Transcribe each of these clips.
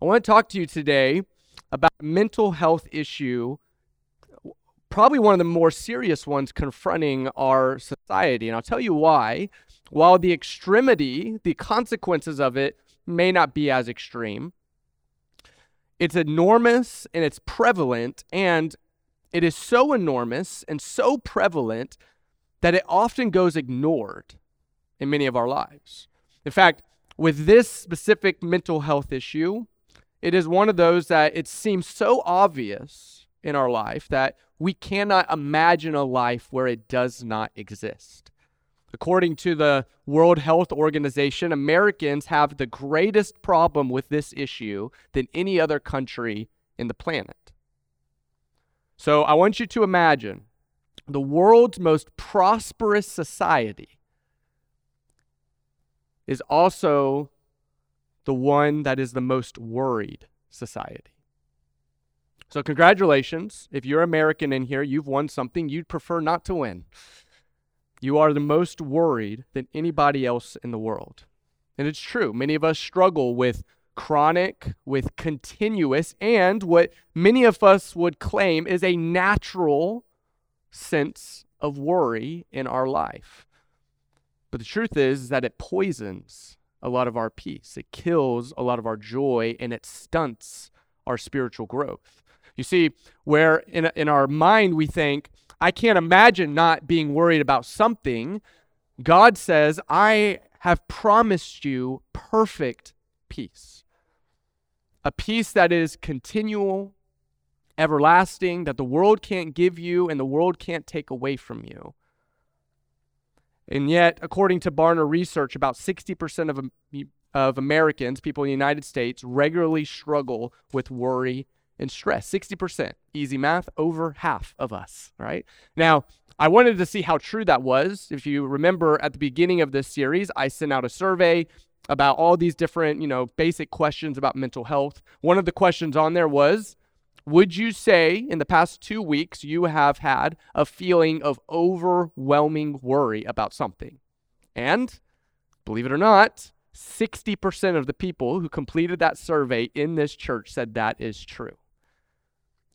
I want to talk to you today about a mental health issue, probably one of the more serious ones confronting our society. And I'll tell you why. While the extremity, the consequences of it may not be as extreme, it's enormous and it's prevalent, and it is so enormous and so prevalent that it often goes ignored in many of our lives. In fact, with this specific mental health issue, it is one of those that it seems so obvious in our life that we cannot imagine a life where it does not exist. According to the World Health Organization, Americans have the greatest problem with this issue than any other country in the planet. So I want you to imagine the world's most prosperous society is also the one that is the most worried society. So, congratulations. If you're American in here, you've won something you'd prefer not to win. You are the most worried than anybody else in the world. And it's true. Many of us struggle with chronic, with continuous, and what many of us would claim is a natural sense of worry in our life. But the truth is, is that it poisons a lot of our peace, it kills a lot of our joy, and it stunts our spiritual growth. You see, where in, in our mind we think, I can't imagine not being worried about something, God says, I have promised you perfect peace. A peace that is continual, everlasting, that the world can't give you and the world can't take away from you. And yet, according to Barna research, about 60% of, of Americans, people in the United States, regularly struggle with worry and stress. 60%. Easy math, over half of us, right? Now, I wanted to see how true that was. If you remember at the beginning of this series, I sent out a survey about all these different, you know, basic questions about mental health. One of the questions on there was would you say in the past two weeks you have had a feeling of overwhelming worry about something? And believe it or not, 60% of the people who completed that survey in this church said that is true.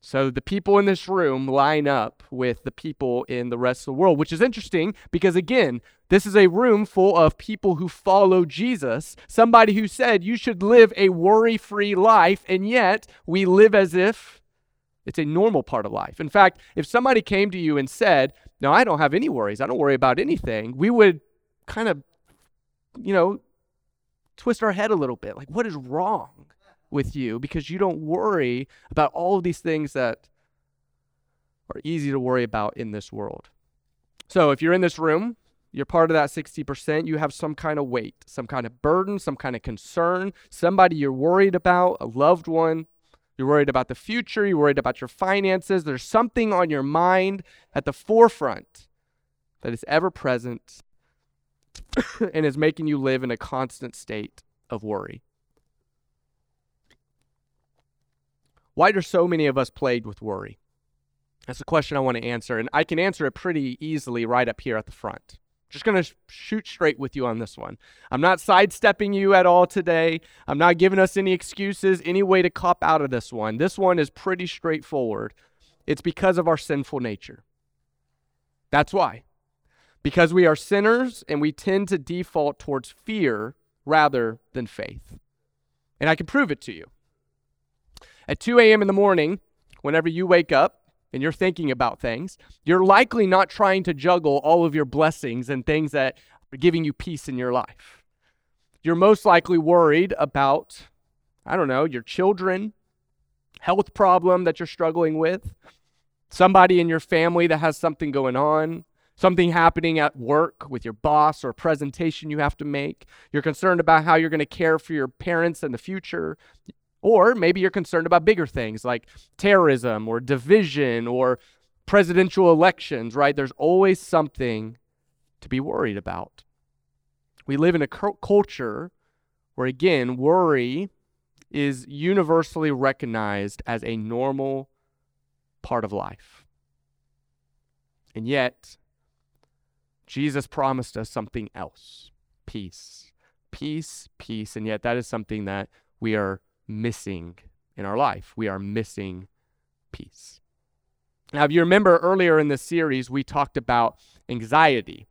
So the people in this room line up with the people in the rest of the world, which is interesting because, again, this is a room full of people who follow Jesus, somebody who said you should live a worry free life, and yet we live as if it's a normal part of life. In fact, if somebody came to you and said, No, I don't have any worries, I don't worry about anything, we would kind of, you know, twist our head a little bit. Like, what is wrong with you? Because you don't worry about all of these things that are easy to worry about in this world. So if you're in this room, you're part of that 60%, you have some kind of weight, some kind of burden, some kind of concern, somebody you're worried about, a loved one, you're worried about the future. You're worried about your finances. There's something on your mind at the forefront that is ever present and is making you live in a constant state of worry. Why are so many of us plagued with worry? That's a question I want to answer, and I can answer it pretty easily right up here at the front. Just going to shoot straight with you on this one. I'm not sidestepping you at all today. I'm not giving us any excuses, any way to cop out of this one. This one is pretty straightforward. It's because of our sinful nature. That's why. Because we are sinners and we tend to default towards fear rather than faith. And I can prove it to you. At 2 a.m. in the morning, whenever you wake up, and you're thinking about things, you're likely not trying to juggle all of your blessings and things that are giving you peace in your life. You're most likely worried about, I don't know, your children, health problem that you're struggling with, somebody in your family that has something going on, something happening at work with your boss or a presentation you have to make. You're concerned about how you're going to care for your parents in the future. Or maybe you're concerned about bigger things like terrorism or division or presidential elections, right? There's always something to be worried about. We live in a culture where, again, worry is universally recognized as a normal part of life. And yet, Jesus promised us something else peace. Peace, peace. And yet, that is something that we are missing in our life. We are missing peace. Now, if you remember earlier in this series, we talked about anxiety.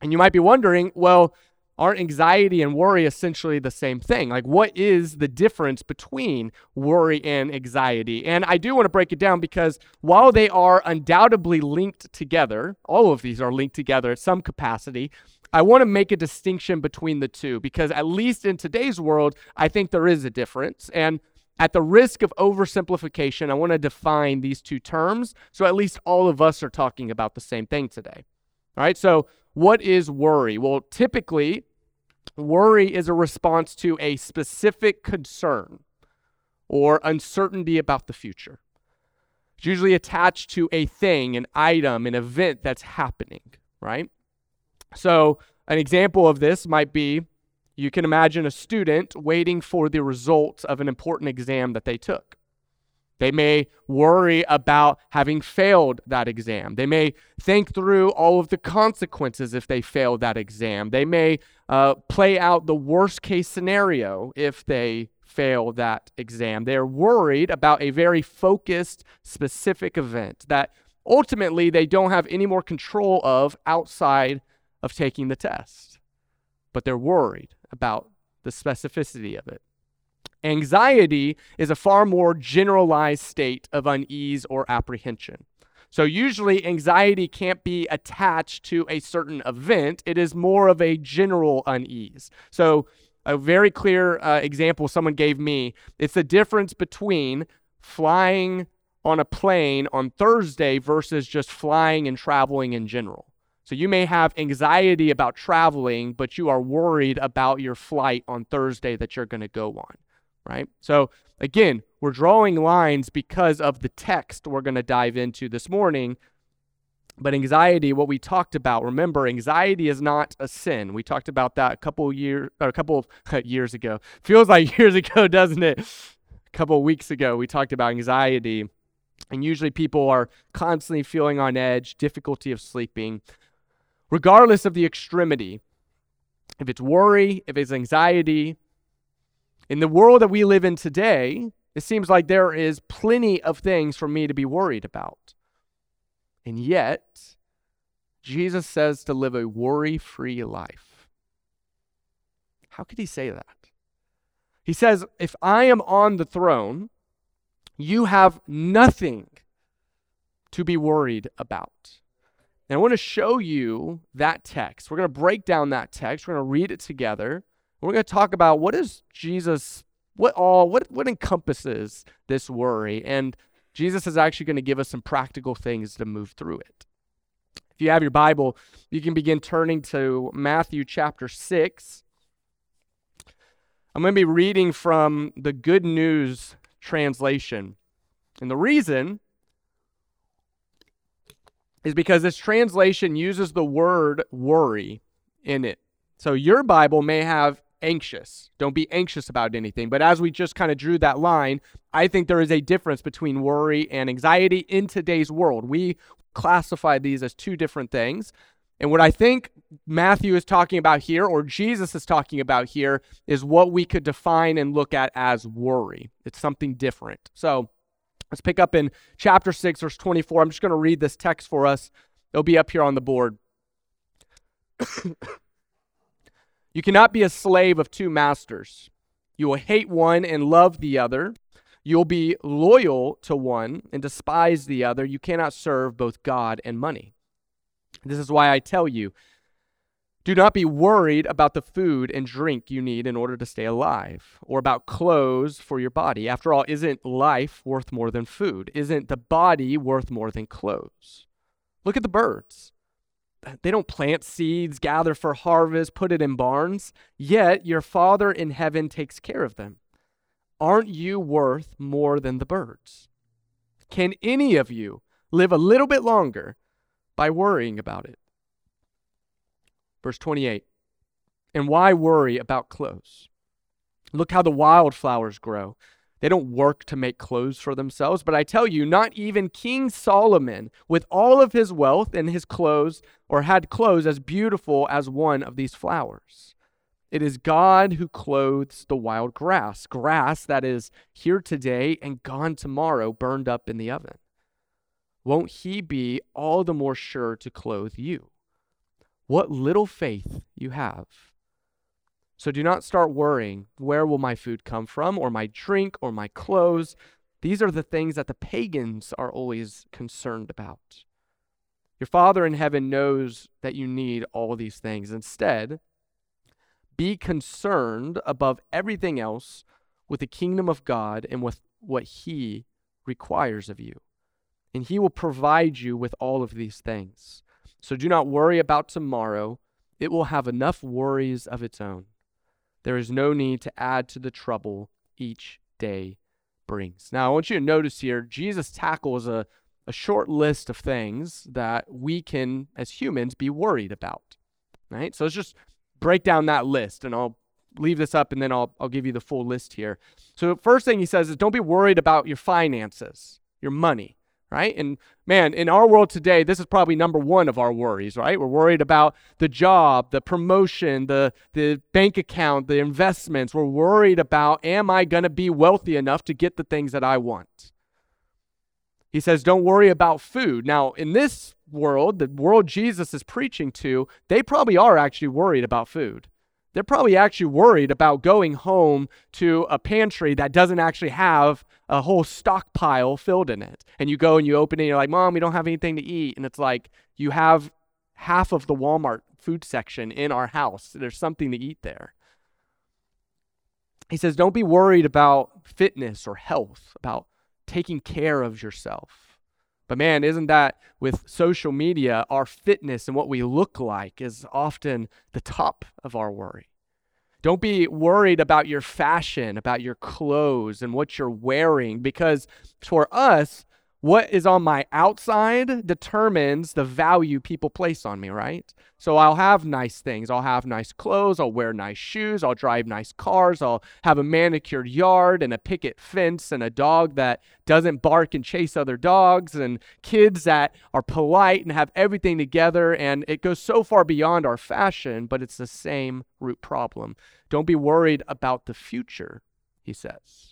And you might be wondering, well, aren't anxiety and worry essentially the same thing? Like, what is the difference between worry and anxiety? And I do want to break it down because while they are undoubtedly linked together, all of these are linked together at some capacity. I want to make a distinction between the two because, at least in today's world, I think there is a difference. And at the risk of oversimplification, I want to define these two terms so at least all of us are talking about the same thing today. All right, so what is worry? Well, typically, worry is a response to a specific concern or uncertainty about the future. It's usually attached to a thing, an item, an event that's happening, right? So, an example of this might be you can imagine a student waiting for the results of an important exam that they took. They may worry about having failed that exam. They may think through all of the consequences if they fail that exam. They may uh, play out the worst case scenario if they fail that exam. They're worried about a very focused, specific event that ultimately they don't have any more control of outside of taking the test. But they're worried about the specificity of it. Anxiety is a far more generalized state of unease or apprehension. So, usually, anxiety can't be attached to a certain event, it is more of a general unease. So, a very clear uh, example someone gave me it's the difference between flying on a plane on Thursday versus just flying and traveling in general. So you may have anxiety about traveling, but you are worried about your flight on Thursday that you're going to go on right? So again, we're drawing lines because of the text we're going to dive into this morning. But anxiety, what we talked about, remember, anxiety is not a sin. We talked about that a couple years, or a couple of years ago. Feels like years ago, doesn't it? A couple weeks ago, we talked about anxiety, and usually people are constantly feeling on edge, difficulty of sleeping, regardless of the extremity. If it's worry, if it's anxiety, in the world that we live in today, it seems like there is plenty of things for me to be worried about. And yet, Jesus says to live a worry free life. How could he say that? He says, If I am on the throne, you have nothing to be worried about. And I want to show you that text. We're going to break down that text. We're going to read it together. We're going to talk about what is Jesus, what all, what, what encompasses this worry. And Jesus is actually going to give us some practical things to move through it. If you have your Bible, you can begin turning to Matthew chapter 6. I'm going to be reading from the Good News translation. And the reason is because this translation uses the word worry in it. So your Bible may have anxious. Don't be anxious about anything. But as we just kind of drew that line, I think there is a difference between worry and anxiety in today's world. We classify these as two different things. And what I think Matthew is talking about here, or Jesus is talking about here, is what we could define and look at as worry. It's something different. So let's pick up in chapter 6, verse 24. I'm just going to read this text for us. It'll be up here on the board. You cannot be a slave of two masters. You will hate one and love the other. You'll be loyal to one and despise the other. You cannot serve both God and money. This is why I tell you do not be worried about the food and drink you need in order to stay alive, or about clothes for your body. After all, isn't life worth more than food? Isn't the body worth more than clothes? Look at the birds. They don't plant seeds, gather for harvest, put it in barns, yet your Father in heaven takes care of them. Aren't you worth more than the birds? Can any of you live a little bit longer by worrying about it? Verse 28 And why worry about clothes? Look how the wildflowers grow. They don't work to make clothes for themselves, but I tell you, not even King Solomon, with all of his wealth and his clothes, or had clothes as beautiful as one of these flowers. It is God who clothes the wild grass, grass that is here today and gone tomorrow, burned up in the oven. Won't He be all the more sure to clothe you? What little faith you have. So do not start worrying where will my food come from, or my drink, or my clothes. These are the things that the pagans are always concerned about. Your Father in heaven knows that you need all these things. Instead, be concerned above everything else with the kingdom of God and with what He requires of you. And He will provide you with all of these things. So do not worry about tomorrow, it will have enough worries of its own. There is no need to add to the trouble each day brings. Now, I want you to notice here, Jesus tackles a, a short list of things that we can, as humans, be worried about. Right? So let's just break down that list and I'll leave this up and then I'll, I'll give you the full list here. So, first thing he says is don't be worried about your finances, your money, right? And man, in our world today, this is probably number one of our worries, right? We're worried about the job, the promotion, the, the bank account, the investments. We're worried about, am I going to be wealthy enough to get the things that I want? He says, don't worry about food. Now, in this world, the world Jesus is preaching to, they probably are actually worried about food. They're probably actually worried about going home to a pantry that doesn't actually have a whole stockpile filled in it. And you go and you open it and you're like, Mom, we don't have anything to eat. And it's like, you have half of the Walmart food section in our house. There's something to eat there. He says, Don't be worried about fitness or health, about taking care of yourself. But man, isn't that with social media, our fitness and what we look like is often the top of our worry. Don't be worried about your fashion, about your clothes and what you're wearing, because for us, what is on my outside determines the value people place on me, right? So I'll have nice things. I'll have nice clothes. I'll wear nice shoes. I'll drive nice cars. I'll have a manicured yard and a picket fence and a dog that doesn't bark and chase other dogs and kids that are polite and have everything together. And it goes so far beyond our fashion, but it's the same root problem. Don't be worried about the future, he says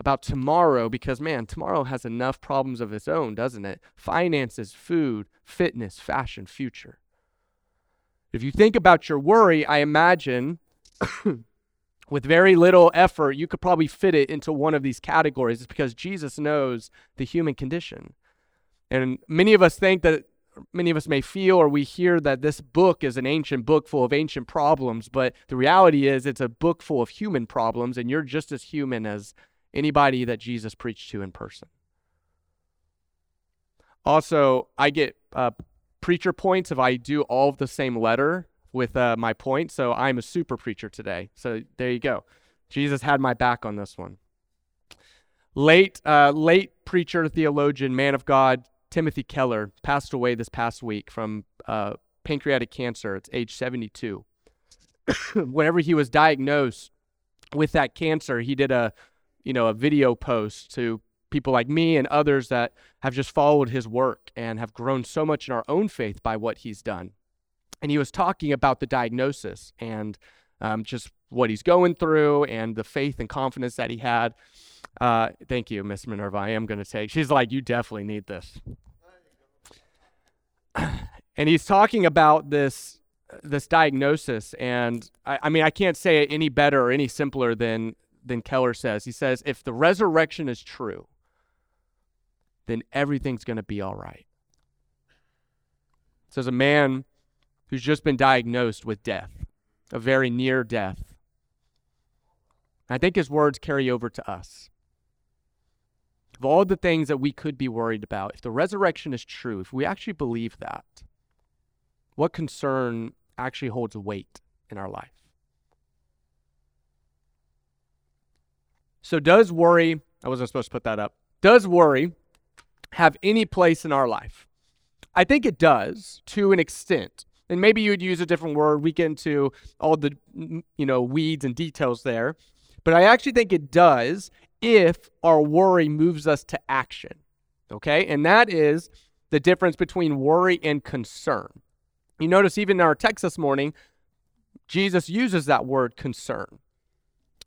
about tomorrow because, man, tomorrow has enough problems of its own, doesn't it? Finances, food, fitness, fashion, future. If you think about your worry, I imagine with very little effort, you could probably fit it into one of these categories. It's because Jesus knows the human condition. And many of us think that, many of us may feel or we hear that this book is an ancient book full of ancient problems, but the reality is it's a book full of human problems, and you're just as human as anybody that Jesus preached to in person. Also, I get uh, preacher points if I do all of the same letter with uh, my point. So I'm a super preacher today. So there you go. Jesus had my back on this one. Late, uh, late preacher, theologian, man of God, Timothy Keller passed away this past week from uh, pancreatic cancer. It's age 72. Whenever he was diagnosed with that cancer, he did a you know, a video post to people like me and others that have just followed his work and have grown so much in our own faith by what he's done. And he was talking about the diagnosis and um, just what he's going through and the faith and confidence that he had. Uh, thank you, Miss Minerva. I am going to take. She's like, you definitely need this. and he's talking about this this diagnosis, and I, I mean, I can't say it any better or any simpler than than Keller says. He says, if the resurrection is true, then everything's going to be all right. Says a man who's just been diagnosed with death, a very near death. I think his words carry over to us. Of all the things that we could be worried about, if the resurrection is true, if we actually believe that, what concern actually holds weight in our life? So, does worry, I wasn't supposed to put that up, does worry have any place in our life? I think it does to an extent. And maybe you would use a different word. We get into all the mm, you know weeds and details there. But I actually think it does if our worry moves us to action. Okay? And that is the difference between worry and concern. You notice even in our text this morning, Jesus uses that word concern.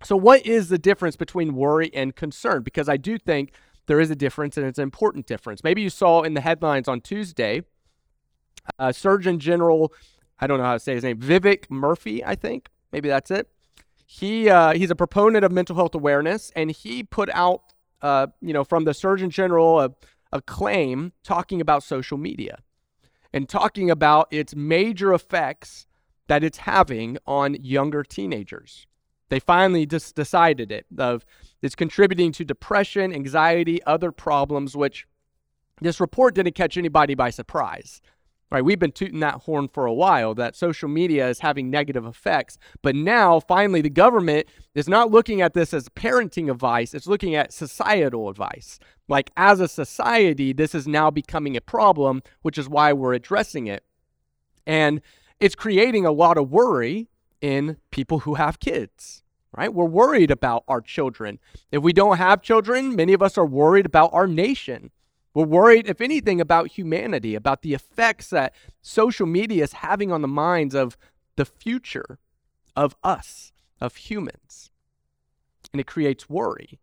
So, what is the difference between worry and concern? Because I do think there is a difference and it's an important difference. Maybe you saw in the headlines on Tuesday, uh, Surgeon General, I don't know how to say his name, Vivek Murphy, I think. Maybe that's it. He uh, he's a proponent of mental health awareness, and he put out, uh, you know, from the Surgeon General a, a claim talking about social media and talking about its major effects that it's having on younger teenagers. They finally just decided it of it's contributing to depression, anxiety, other problems, which this report didn't catch anybody by surprise. Right, we've been tooting that horn for a while that social media is having negative effects, but now finally the government is not looking at this as parenting advice, it's looking at societal advice. Like as a society, this is now becoming a problem, which is why we're addressing it. And it's creating a lot of worry in people who have kids right? We're worried about our children. If we don't have children, many of us are worried about our nation. We're worried, if anything, about humanity, about the effects that social media is having on the minds of the future of us, of humans. And it creates worry.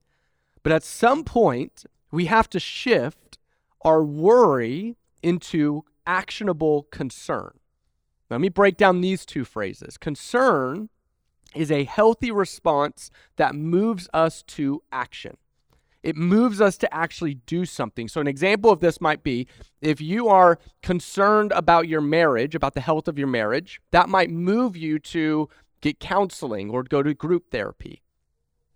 But at some point, we have to shift our worry into actionable concern. Let me break down these two phrases. Concern is a healthy response that moves us to action. It moves us to actually do something. So, an example of this might be if you are concerned about your marriage, about the health of your marriage, that might move you to get counseling or go to group therapy.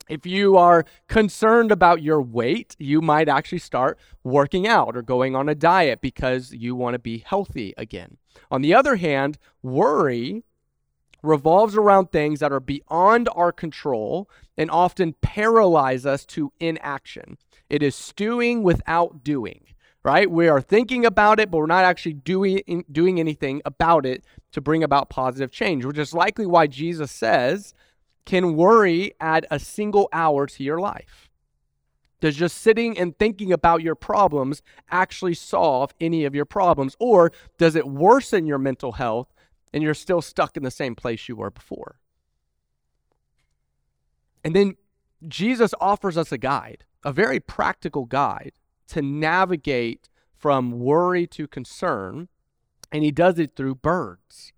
If you are concerned about your weight, you might actually start working out or going on a diet because you want to be healthy again. On the other hand, worry revolves around things that are beyond our control and often paralyze us to inaction. It is stewing without doing, right? We are thinking about it, but we're not actually doing, doing anything about it to bring about positive change, which is likely why Jesus says, Can worry add a single hour to your life? Does just sitting and thinking about your problems actually solve any of your problems? Or does it worsen your mental health and you're still stuck in the same place you were before. And then Jesus offers us a guide, a very practical guide to navigate from worry to concern, and he does it through birds.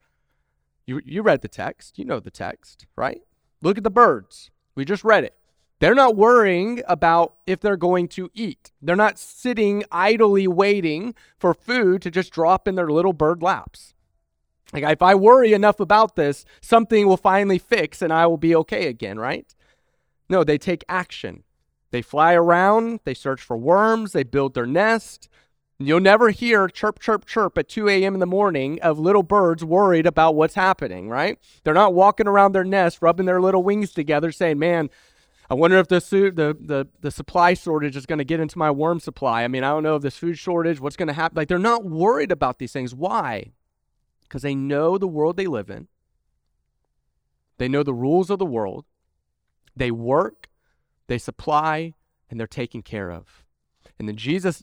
You, you read the text, you know the text, right? Look at the birds. We just read it. They're not worrying about if they're going to eat. They're not sitting idly waiting for food to just drop in their little bird laps. Like, if I worry enough about this, something will finally fix and I will be okay again, right? No, they take action. They fly around, they search for worms, they build their nest. You'll never hear chirp, chirp, chirp at 2 a.m. in the morning of little birds worried about what's happening, right? They're not walking around their nest, rubbing their little wings together, saying, man, I wonder if the, the, the, the supply shortage is going to get into my worm supply. I mean, I don't know if this food shortage, what's going to happen. Like, they're not worried about these things. Why? Because they know the world they live in. They know the rules of the world. They work, they supply, and they're taken care of. And then Jesus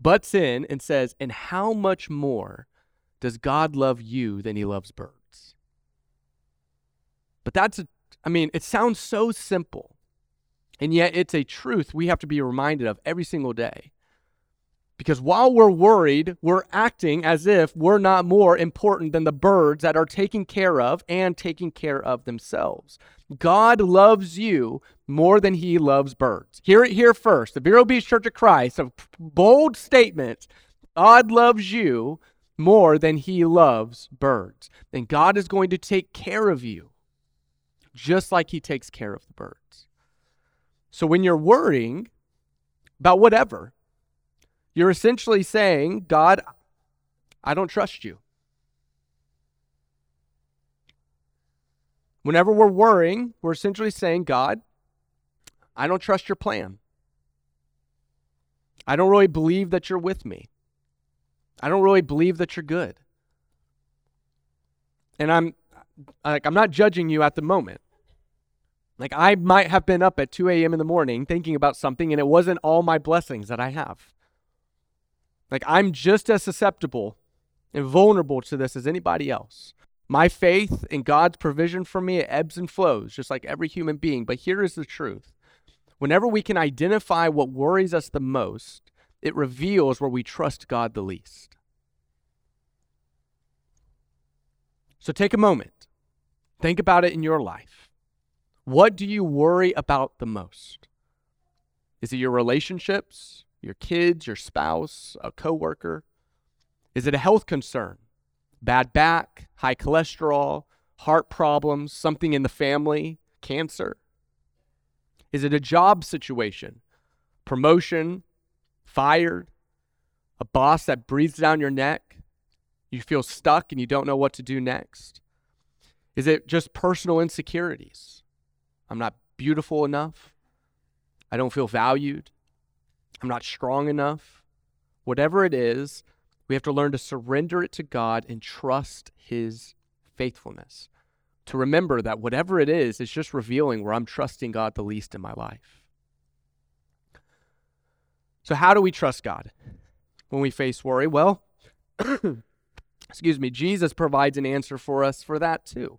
butts in and says, And how much more does God love you than he loves birds? But that's, a, I mean, it sounds so simple. And yet it's a truth we have to be reminded of every single day. Because while we're worried, we're acting as if we're not more important than the birds that are taken care of and taking care of themselves. God loves you more than he loves birds. Hear it here first. The Vero Beach Church of Christ, a bold statement. God loves you more than he loves birds. Then God is going to take care of you just like he takes care of the birds. So when you're worrying about whatever, you're essentially saying, God, I don't trust you. Whenever we're worrying, we're essentially saying, God, I don't trust your plan. I don't really believe that you're with me. I don't really believe that you're good. And I'm like I'm not judging you at the moment. Like I might have been up at 2 a.m. in the morning thinking about something and it wasn't all my blessings that I have. Like I'm just as susceptible and vulnerable to this as anybody else. My faith in God's provision for me ebbs and flows, just like every human being. But here is the truth whenever we can identify what worries us the most, it reveals where we trust God the least. So take a moment, think about it in your life. What do you worry about the most? Is it your relationships, your kids, your spouse, a coworker? Is it a health concern? Bad back, high cholesterol, heart problems, something in the family, cancer? Is it a job situation? Promotion, fired, a boss that breathes down your neck? You feel stuck and you don't know what to do next? Is it just personal insecurities? I'm not beautiful enough. I don't feel valued. I'm not strong enough. Whatever it is, we have to learn to surrender it to God and trust His faithfulness. To remember that whatever it is, it's just revealing where I'm trusting God the least in my life. So, how do we trust God when we face worry? Well, excuse me, Jesus provides an answer for us for that too.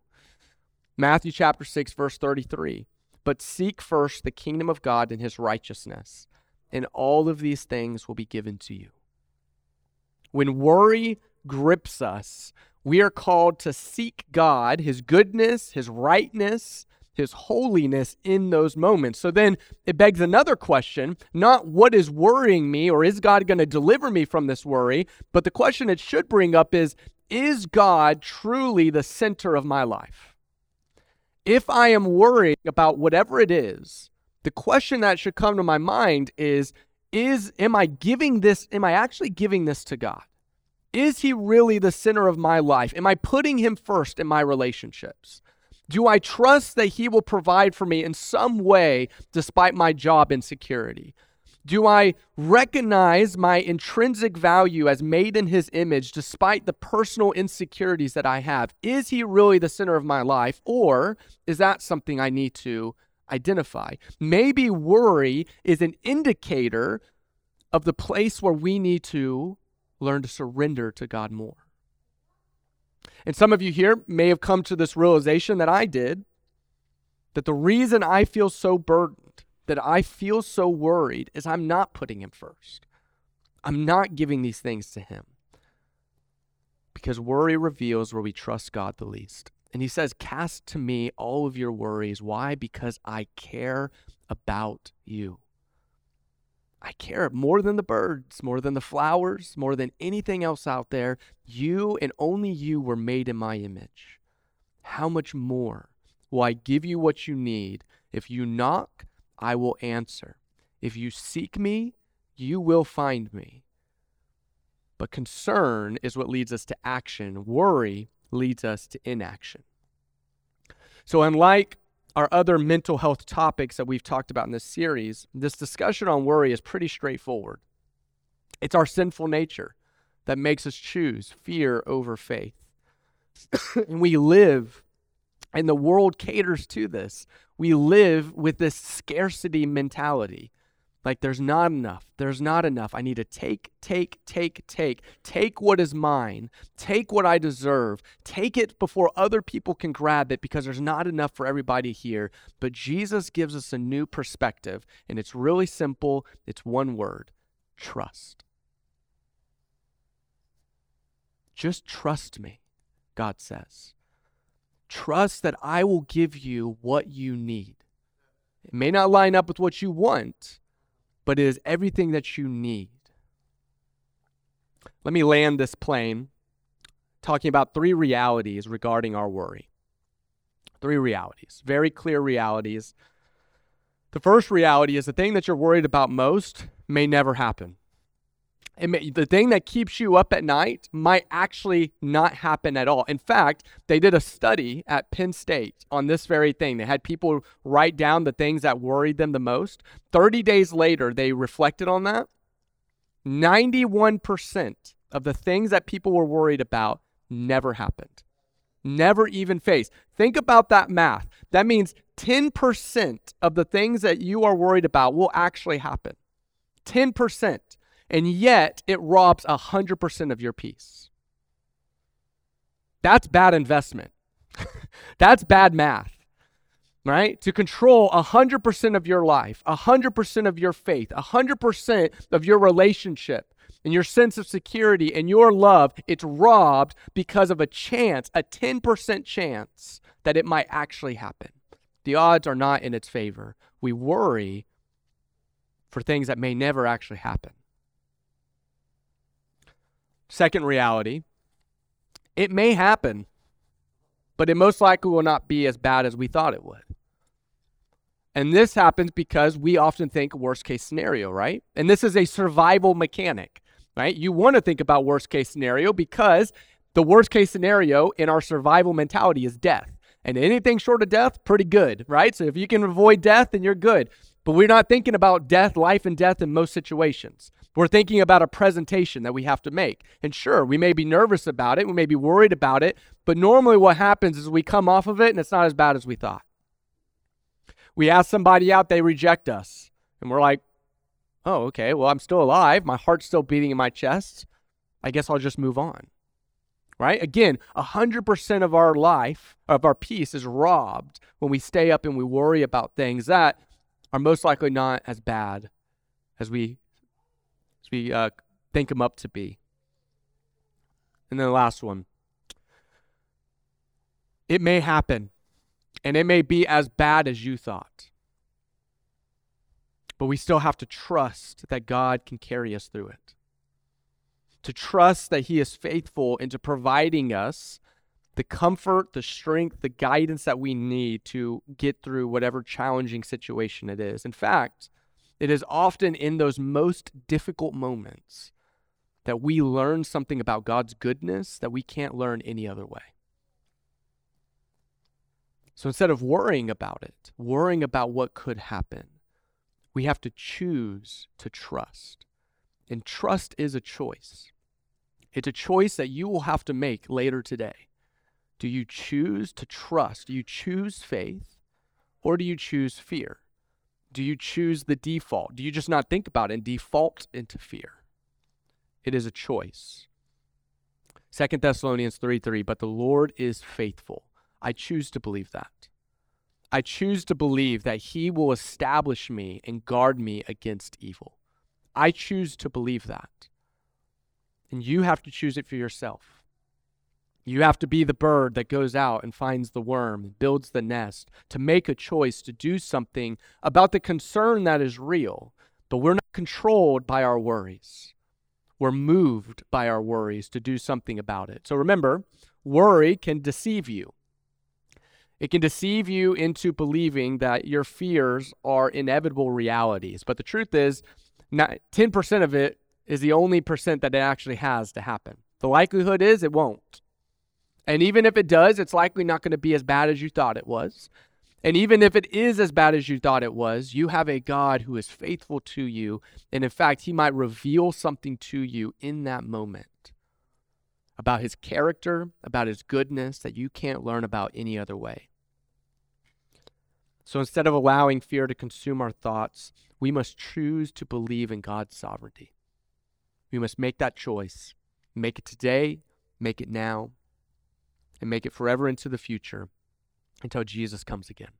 Matthew chapter 6, verse 33. But seek first the kingdom of God and his righteousness, and all of these things will be given to you. When worry grips us, we are called to seek God, his goodness, his rightness, his holiness in those moments. So then it begs another question not what is worrying me or is God going to deliver me from this worry, but the question it should bring up is is God truly the center of my life? If I am worrying about whatever it is, the question that should come to my mind is is am I giving this am I actually giving this to God? Is he really the center of my life? Am I putting him first in my relationships? Do I trust that He will provide for me in some way despite my job insecurity? Do I recognize my intrinsic value as made in His image despite the personal insecurities that I have? Is He really the center of my life, or is that something I need to identify? Maybe worry is an indicator of the place where we need to learn to surrender to God more. And some of you here may have come to this realization that I did that the reason I feel so burdened, that I feel so worried, is I'm not putting Him first. I'm not giving these things to Him. Because worry reveals where we trust God the least. And He says, Cast to me all of your worries. Why? Because I care about you. I care more than the birds, more than the flowers, more than anything else out there. You and only you were made in my image. How much more will I give you what you need? If you knock, I will answer. If you seek me, you will find me. But concern is what leads us to action, worry leads us to inaction. So, unlike our other mental health topics that we've talked about in this series, this discussion on worry is pretty straightforward. It's our sinful nature that makes us choose fear over faith. and we live, and the world caters to this. We live with this scarcity mentality like there's not enough. There's not enough. I need to take, take, take, take. Take what is mine. Take what I deserve. Take it before other people can grab it because there's not enough for everybody here. But Jesus gives us a new perspective, and it's really simple. It's one word trust. Just trust me, God says. Trust that I will give you what you need. It may not line up with what you want but it is everything that you need. Let me land this plane talking about three realities regarding our worry. Three realities, very clear realities. The first reality is the thing that you're worried about most may never happen. May, the thing that keeps you up at night might actually not happen at all. In fact, they did a study at Penn State on this very thing. They had people write down the things that worried them the most. 30 days later, they reflected on that. 91% of the things that people were worried about never happened, never even faced. Think about that math. That means 10% of the things that you are worried about will actually happen. 10% and yet it robs 100% of your peace. That's bad investment. That's bad math, right? To control 100% of your life, 100% of your faith, 100% of your relationship, and your sense of security and your love, it's robbed because of a chance, a 10% chance that it might actually happen. The odds are not in its favor. We worry for things that may never actually happen. Second reality it may happen, but it most likely will not be as bad as we thought it would. And this happens because we often think worst case scenario, right? And this is a survival mechanic, right? You want to think about worst case scenario because the worst case scenario in our survival mentality is death. And anything short of death, pretty good, right? So if you can avoid death, then you're good. But we're not thinking about death, life, and death in most situations. We're thinking about a presentation that we have to make. And sure, we may be nervous about it, we may be worried about it, but normally what happens is we come off of it and it's not as bad as we thought. We ask somebody out, they reject us. And we're like, oh, okay, well, I'm still alive. My heart's still beating in my chest. I guess I'll just move on. Right? Again, 100% of our life, of our peace, is robbed when we stay up and we worry about things that are most likely not as bad as we as we uh, think them up to be. And then the last one. It may happen, and it may be as bad as you thought. But we still have to trust that God can carry us through it. To trust that He is faithful into providing us the comfort, the strength, the guidance that we need to get through whatever challenging situation it is. In fact, it is often in those most difficult moments that we learn something about God's goodness that we can't learn any other way. So instead of worrying about it, worrying about what could happen, we have to choose to trust. And trust is a choice. It's a choice that you will have to make later today. Do you choose to trust? Do you choose faith? Or do you choose fear? Do you choose the default? Do you just not think about it and default into fear? It is a choice. Second Thessalonians 3 3, but the Lord is faithful. I choose to believe that. I choose to believe that He will establish me and guard me against evil. I choose to believe that. And you have to choose it for yourself. You have to be the bird that goes out and finds the worm, builds the nest, to make a choice to do something about the concern that is real. But we're not controlled by our worries. We're moved by our worries to do something about it. So remember, worry can deceive you. It can deceive you into believing that your fears are inevitable realities. But the truth is, not, 10% of it is the only percent that it actually has to happen. The likelihood is it won't. And even if it does, it's likely not going to be as bad as you thought it was. And even if it is as bad as you thought it was, you have a God who is faithful to you. And in fact, he might reveal something to you in that moment about his character, about his goodness that you can't learn about any other way. So instead of allowing fear to consume our thoughts, we must choose to believe in God's sovereignty. We must make that choice. Make it today, make it now, and make it forever into the future until Jesus comes again.